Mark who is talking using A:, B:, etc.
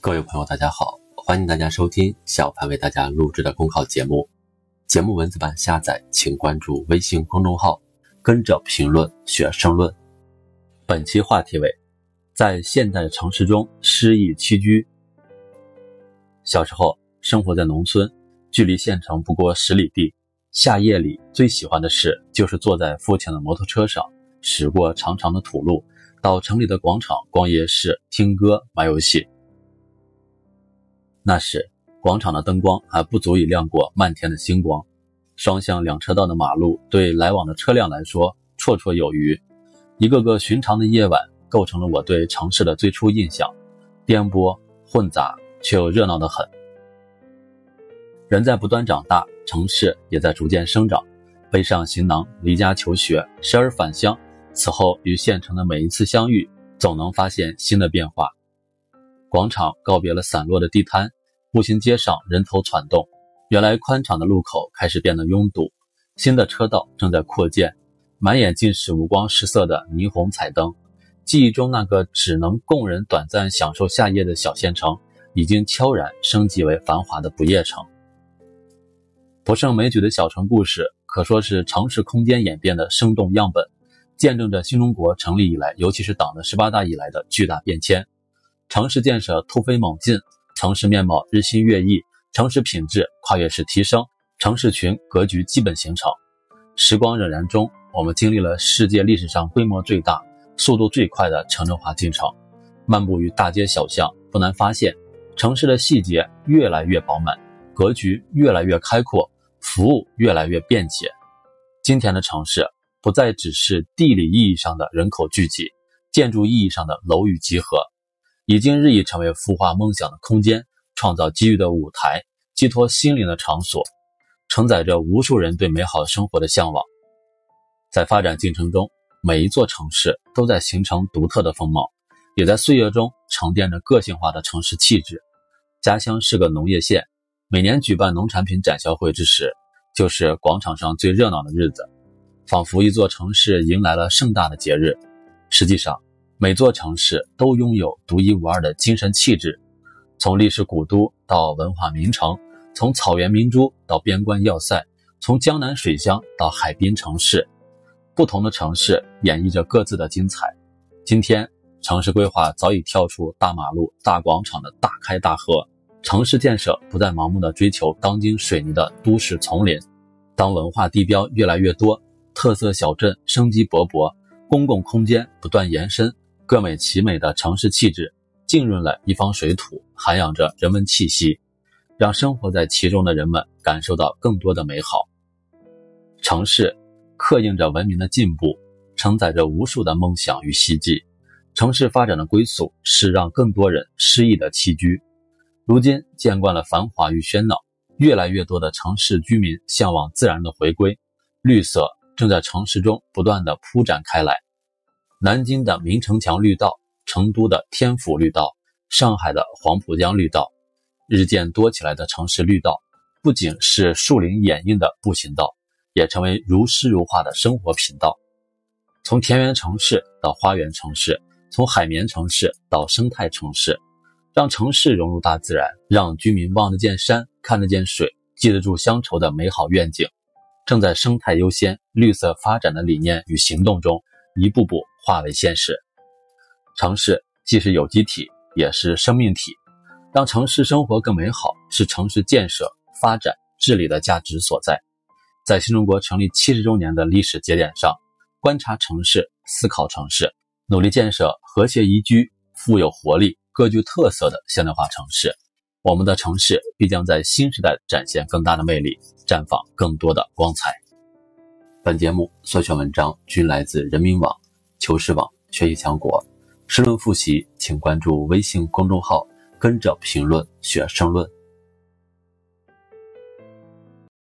A: 各位朋友，大家好，欢迎大家收听小潘为大家录制的公考节目。节目文字版下载，请关注微信公众号，跟着评论学申论。本期话题为：在现代城市中诗意栖居。小时候生活在农村，距离县城不过十里地。夏夜里最喜欢的事就是坐在父亲的摩托车上，驶过长长的土路，到城里的广场逛夜市、听歌、玩游戏。那时，广场的灯光还不足以亮过漫天的星光，双向两车道的马路对来往的车辆来说绰绰有余。一个个寻常的夜晚，构成了我对城市的最初印象：颠簸、混杂，却又热闹得很。人在不断长大。城市也在逐渐生长，背上行囊离家求学，时而返乡。此后与县城的每一次相遇，总能发现新的变化。广场告别了散落的地摊，步行街上人头攒动，原来宽敞的路口开始变得拥堵。新的车道正在扩建，满眼尽是五光十色的霓虹彩灯。记忆中那个只能供人短暂享受夏夜的小县城，已经悄然升级为繁华的不夜城。不胜枚举的小城故事，可说是城市空间演变的生动样本，见证着新中国成立以来，尤其是党的十八大以来的巨大变迁。城市建设突飞猛进，城市面貌日新月异，城市品质跨越式提升，城市群格局基本形成。时光荏苒中，我们经历了世界历史上规模最大、速度最快的城镇化进程。漫步于大街小巷，不难发现，城市的细节越来越饱满，格局越来越开阔。服务越来越便捷，今天的城市不再只是地理意义上的人口聚集，建筑意义上的楼宇集合，已经日益成为孵化梦想的空间，创造机遇的舞台，寄托心灵的场所，承载着无数人对美好生活的向往。在发展进程中，每一座城市都在形成独特的风貌，也在岁月中沉淀着个性化的城市气质。家乡是个农业县。每年举办农产品展销会之时，就是广场上最热闹的日子，仿佛一座城市迎来了盛大的节日。实际上，每座城市都拥有独一无二的精神气质，从历史古都到文化名城，从草原明珠到边关要塞，从江南水乡到海滨城市，不同的城市演绎着各自的精彩。今天，城市规划早已跳出大马路、大广场的大开大合。城市建设不再盲目的追求钢筋水泥的都市丛林，当文化地标越来越多，特色小镇生机勃勃，公共空间不断延伸，各美其美的城市气质浸润了一方水土，涵养着人文气息，让生活在其中的人们感受到更多的美好。城市刻印着文明的进步，承载着无数的梦想与希冀。城市发展的归宿是让更多人诗意的栖居。如今见惯了繁华与喧闹，越来越多的城市居民向往自然的回归，绿色正在城市中不断的铺展开来。南京的明城墙绿道，成都的天府绿道，上海的黄浦江绿道，日渐多起来的城市绿道，不仅是树林掩映的步行道，也成为如诗如画的生活频道。从田园城市到花园城市，从海绵城市到生态城市。让城市融入大自然，让居民望得见山、看得见水、记得住乡愁的美好愿景，正在生态优先、绿色发展的理念与行动中一步步化为现实。城市既是有机体，也是生命体，让城市生活更美好，是城市建设、发展、治理的价值所在。在新中国成立七十周年的历史节点上，观察城市，思考城市，努力建设和谐宜居、富有活力。各具特色的现代化城市，我们的城市必将在新时代展现更大的魅力，绽放更多的光彩。本节目所选文章均来自人民网、求是网、学习强国。申论复习，请关注微信公众号，跟着评论学申论。